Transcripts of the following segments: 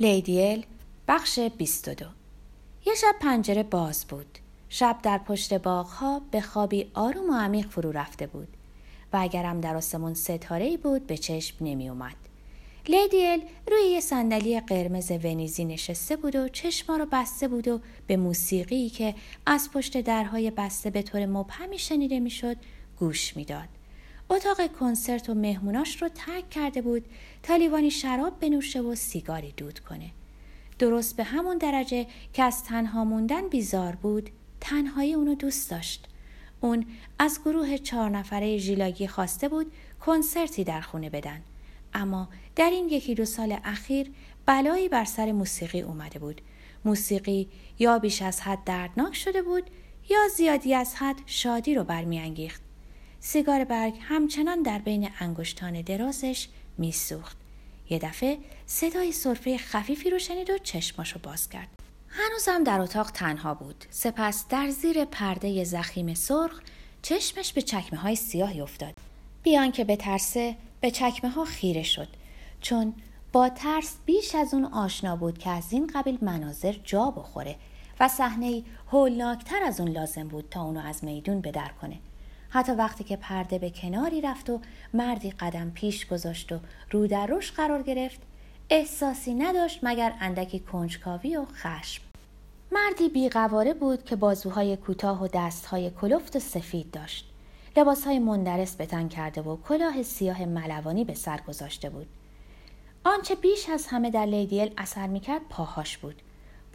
لیدیل بخش 22 یه شب پنجره باز بود. شب در پشت باغها به خوابی آروم و عمیق فرو رفته بود و اگرم در آسمون ستاره بود به چشم نمی اومد. لیدیل روی یه صندلی قرمز ونیزی نشسته بود و چشما رو بسته بود و به موسیقی که از پشت درهای بسته به طور مبهمی شنیده می‌شد گوش می‌داد. اتاق کنسرت و مهموناش رو ترک کرده بود تا لیوانی شراب بنوشه و سیگاری دود کنه. درست به همون درجه که از تنها موندن بیزار بود تنهایی اونو دوست داشت. اون از گروه چهار نفره ژیلاگی خواسته بود کنسرتی در خونه بدن. اما در این یکی دو سال اخیر بلایی بر سر موسیقی اومده بود. موسیقی یا بیش از حد دردناک شده بود یا زیادی از حد شادی رو برمیانگیخت. سیگار برگ همچنان در بین انگشتان درازش میسوخت. یه دفعه صدای صرفه خفیفی رو شنید و چشماشو باز کرد. هنوزم در اتاق تنها بود. سپس در زیر پرده زخیم سرخ چشمش به چکمه های سیاهی افتاد. بیان که به ترسه به چکمه ها خیره شد. چون با ترس بیش از اون آشنا بود که از این قبیل مناظر جا بخوره و صحنه هولناکتر از اون لازم بود تا اونو از میدون بدر کنه. حتی وقتی که پرده به کناری رفت و مردی قدم پیش گذاشت و رو در روش قرار گرفت احساسی نداشت مگر اندکی کنجکاوی و خشم. مردی بیقواره بود که بازوهای کوتاه و دستهای کلفت و سفید داشت. لباسهای مندرس به تن کرده و کلاه سیاه ملوانی به سر گذاشته بود. آنچه بیش از همه در لیدیل اثر می‌کرد پاهاش بود.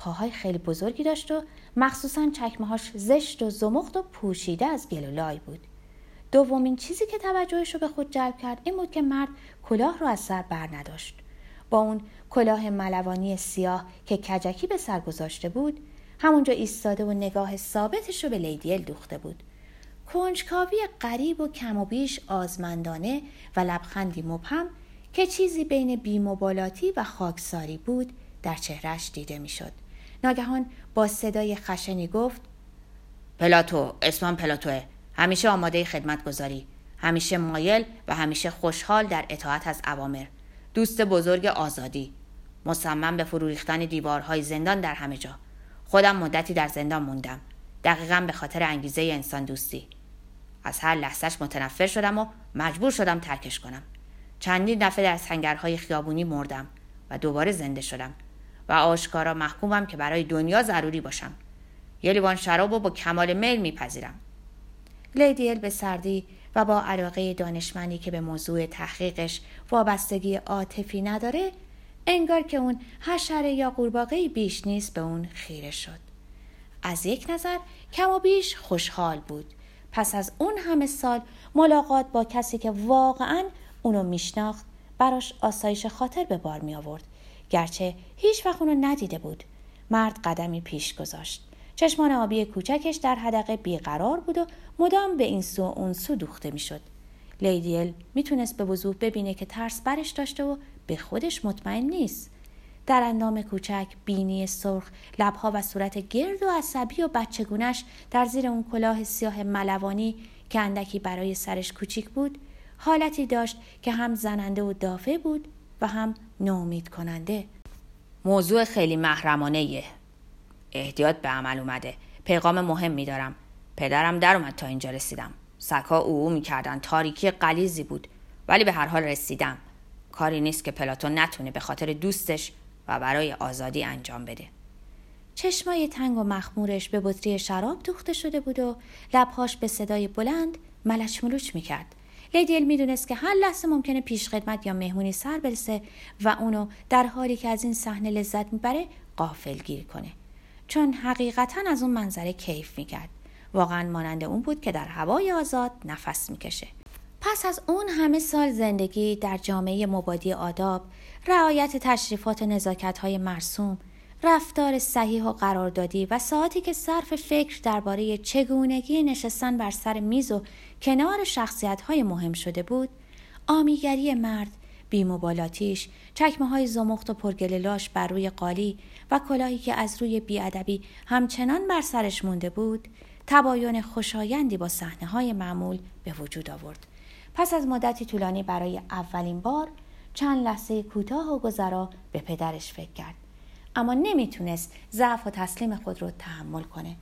پاهای خیلی بزرگی داشت و مخصوصا چکمهاش زشت و زمخت و پوشیده از گل و لای بود. دومین چیزی که توجهش رو به خود جلب کرد این بود که مرد کلاه رو از سر بر نداشت. با اون کلاه ملوانی سیاه که کجکی به سر گذاشته بود همونجا ایستاده و نگاه ثابتش رو به لیدیل دوخته بود. کنجکاوی غریب و کم و بیش آزمندانه و لبخندی مبهم که چیزی بین بیمبالاتی و خاکساری بود در چهرش دیده می‌شد. ناگهان با صدای خشنی گفت پلاتو اسمم پلاتوه. همیشه آماده خدمت گذاری همیشه مایل و همیشه خوشحال در اطاعت از اوامر. دوست بزرگ آزادی. مصمم به فرو ریختن دیوارهای زندان در همه جا. خودم مدتی در زندان موندم. دقیقا به خاطر انگیزه انسان دوستی. از هر لحظهش متنفر شدم و مجبور شدم ترکش کنم. چندین دفعه در سنگرهای خیابونی مردم و دوباره زنده شدم. و آشکارا محکومم که برای دنیا ضروری باشم. یه لیوان شراب رو با کمال میل میپذیرم. لیدیل به سردی و با علاقه دانشمندی که به موضوع تحقیقش وابستگی عاطفی نداره انگار که اون حشره یا قورباغه بیش نیست به اون خیره شد. از یک نظر کم و بیش خوشحال بود. پس از اون همه سال ملاقات با کسی که واقعا اونو میشناخت براش آسایش خاطر به بار می آورد گرچه هیچ وقت اونو ندیده بود. مرد قدمی پیش گذاشت. چشمان آبی کوچکش در حدقه بیقرار بود و مدام به این سو اون سو دوخته می‌شد. لیدیل می‌تونست به وضوح ببینه که ترس برش داشته و به خودش مطمئن نیست. در اندام کوچک بینی سرخ لبها و صورت گرد و عصبی و بچگونش در زیر اون کلاه سیاه ملوانی که اندکی برای سرش کوچیک بود حالتی داشت که هم زننده و دافع بود و هم نومید کننده موضوع خیلی محرمانه احتیاط به عمل اومده. پیغام مهم میدارم. پدرم در اومد تا اینجا رسیدم. سکا او می‌کردن. تاریکی قلیزی بود. ولی به هر حال رسیدم. کاری نیست که پلاتون نتونه به خاطر دوستش و برای آزادی انجام بده. چشمای تنگ و مخمورش به بطری شراب دوخته شده بود و لبهاش به صدای بلند ملچ ملوچ می‌کرد. لیدیل می‌دونست که هر لحظه ممکنه پیش خدمت یا مهمونی سر برسه و اونو در حالی که از این صحنه لذت می‌بره قافل گیر کنه. چون حقیقتا از اون منظره کیف می‌کرد. واقعا مانند اون بود که در هوای آزاد نفس می‌کشه. پس از اون همه سال زندگی در جامعه مبادی آداب رعایت تشریفات نزاکت های مرسوم رفتار صحیح و قراردادی و ساعتی که صرف فکر درباره چگونگی نشستن بر سر میز و کنار شخصیت های مهم شده بود آمیگری مرد بیمبالاتیش چکمه های زمخت و پرگللاش بر روی قالی و کلاهی که از روی بیادبی همچنان بر سرش مونده بود تباین خوشایندی با صحنه های معمول به وجود آورد. پس از مدتی طولانی برای اولین بار چند لحظه کوتاه و گذرا به پدرش فکر کرد. اما نمی‌تونست ضعف و تسلیم خود رو تحمل کنه.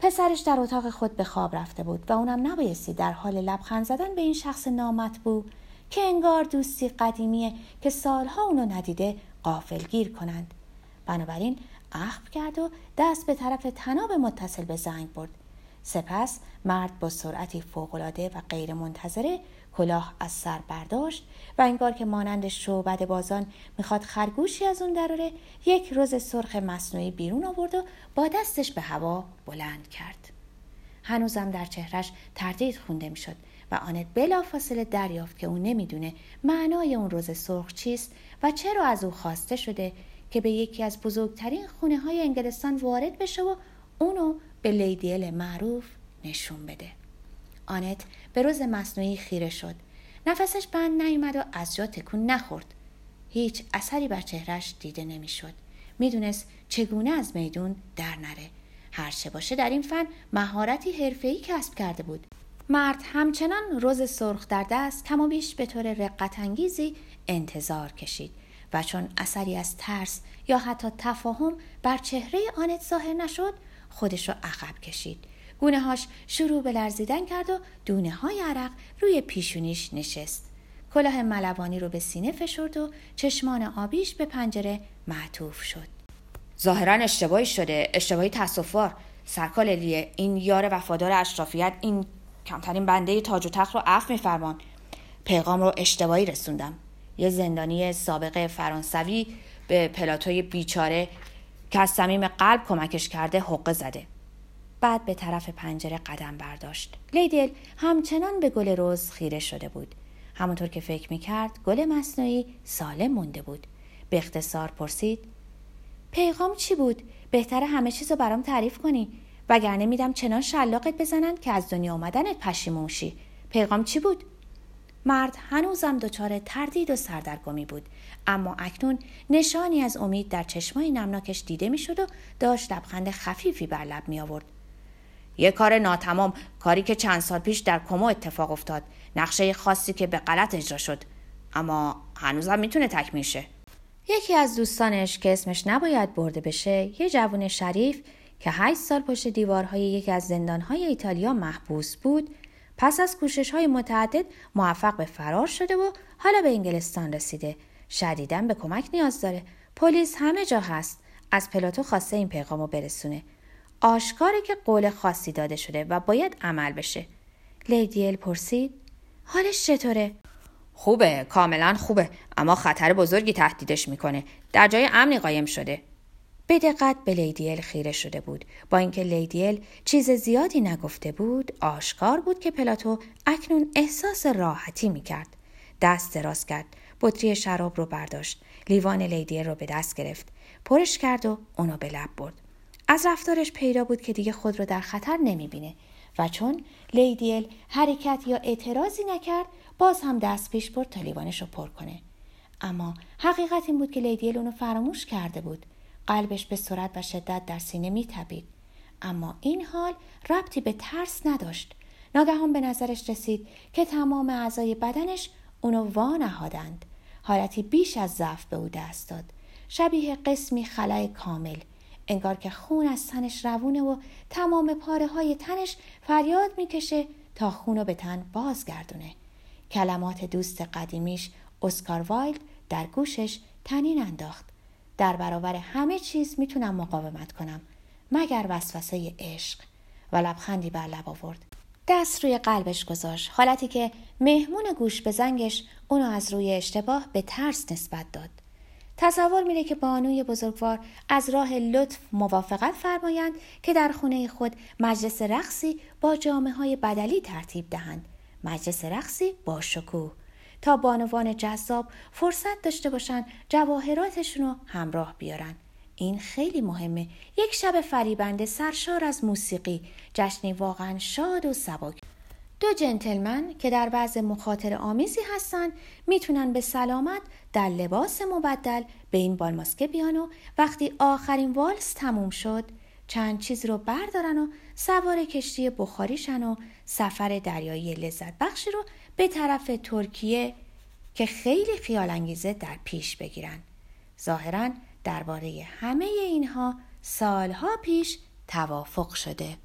پسرش در اتاق خود به خواب رفته بود و اونم نبایستی در حال لبخند زدن به این شخص نامطبوع که انگار دوستی قدیمیه که سالها اونو ندیده قافلگیر کنند. بنابراین اخم کرد و دست به طرف تناب متصل به زنگ برد. سپس مرد با سرعتی فوقالعاده و غیرمنتظره کلاه از سر برداشت و انگار که مانند شعبد بازان می‌خواد خرگوشی از اون دراره یک روز سرخ مصنوعی بیرون آورد و با دستش به هوا بلند کرد. هنوزم در چهرش تردید خونده می‌شد و آنت بلافاصله دریافت که او نمی‌دونه معنای اون روز سرخ چیست و چرا از او خواسته شده که به یکی از بزرگترین خونه های انگلستان وارد بشه و اونو به لیدیل معروف نشون بده. آنت به روز مصنوعی خیره شد. نفسش بند نیامد و از جا تکون نخورد. هیچ اثری بر چهرش دیده نمی‌شد. می‌دونست چگونه از میدون در نره. هرچه باشه در این فن مهارتی حرفه‌ای کسب کرده بود. مرد همچنان روز سرخ در دست کم و بیش به طور رقت انگیزی انتظار کشید و چون اثری از ترس یا حتی تفاهم بر چهره آنت ظاهر نشد خودش را عقب کشید. گونه هاش شروع به لرزیدن کرد و دونه های عرق روی پیشونیش نشست. کلاه ملوانی رو به سینه فشرد و چشمان آبیش به پنجره معطوف شد. ظاهرا اشتباهی شده. اشتباهی تصفوار سرکال لیه این یار وفادار اشرافیت این کمترین بنده تاج و تخت رو عفو میفرمان. پیغام رو اشتباهی رسوندم. یه زندانی سابق فرانسوی به پلاتوی بیچاره که از صمیم قلب کمکش کرده حقه زده. بعد به طرف پنجره قدم برداشت. لیدل همچنان به گل روز خیره شده بود. همونطور که فکر می‌کرد گل مصنوعی سالم مونده بود. به اختصار پرسید پیغام چی بود؟ بهتره همه چیز رو برام تعریف کنی. وگرنه میدم چنان شلاقت بزنند که از دنیا آمدنت پشیمون شی. پیغام چی بود؟ مرد هنوزم دچار تردید و سردرگمی بود. اما اکنون نشانی از امید در چشمای نمناکش دیده می‌شد و داشت لبخند خفیفی بر لب می آورد یه کار ناتمام کاری که چند سال پیش در کمو اتفاق افتاد. نقشه خاصی که به غلط اجرا شد. اما هنوزم می‌تونه تکمیل شه. یکی از دوستانش که اسمش نباید برده بشه یه جوون شریف که هشت سال پشت دیوارهای یکی از زندانهای ایتالیا محبوس بود پس از کوشش های متعدد موفق به فرار شده و حالا به انگلستان رسیده. شدیدن به کمک نیاز داره. پلیس همه جا هست. از پلاتو خواسته این پیغامو برسونه. آشکاره که قول خاصی داده شده و باید عمل بشه. لیدیل پرسید حالش چطوره؟ خوبه کاملا خوبه اما خطر بزرگی تهدیدش می‌کنه. در جای امنی قایم شده. به دقت به لیدیل خیره شده بود. با اینکه لیدیل چیز زیادی نگفته بود آشکار بود که پلاتو اکنون احساس راحتی می‌کرد. دست دراز کرد. بطری شراب رو برداشت. لیوان لیدیل رو به دست گرفت. پرش کرد و اونو به لب برد. از رفتارش پیدا بود که دیگه خود رو در خطر نمی‌بینه. و چون لیدیل حرکت یا اعتراضی نکرد باز هم دست پیش برد تا لیوانش رو پر کنه. اما حقیقت این بود که لیدیل اونو فراموش کرده بود. قلبش به سرعت و شدت در سینه میتبید اما این حال ربطی به ترس نداشت. ناگهان به نظرش رسید که تمام اعضای بدنش اونو وا نهادند حالتی بیش از ضعف به او دست داد. شبیه قسمی خلای کامل. انگار که خون از تنش روونه و تمام پاره های تنش فریاد می‌کشه تا خون رو به تن بازگردونه. کلمات دوست قدیمیش اسکار وایلد در گوشش تنین انداخت. در برابر همه چیز می‌تونم مقاومت کنم مگر وسوسه عشق؟ و لبخندی بر لب آورد. دست روی قلبش گذاشت. حالتی که مهمون گوش به زنگش اونو از روی اشتباه به ترس نسبت داد. تصور میره که بانوی بزرگوار از راه لطف موافقت فرمایند که در خونه خود مجلس رقصی با جامعه های بدلی ترتیب دهند. مجلس رقصی با شکوه. تا بانوان جذاب فرصت داشته باشن جواهراتشون رو همراه بیارن. این خیلی مهمه. یک شب فریبنده سرشار از موسیقی. جشنی واقعا شاد و سبک. دو جنتلمن که در وضع مخاطر آمیزی هستن می‌تونن به سلامت در لباس مبدل به این بالماسکه بیان و وقتی آخرین والس تموم شد چند چیز رو بردارن و سوار کشتی بخاریشن و سفر دریایی لذت بخشی رو به طرف ترکیه که خیلی خیال انگیزه در پیش بگیرن. ظاهرا درباره همه اینها سالها پیش توافق شده.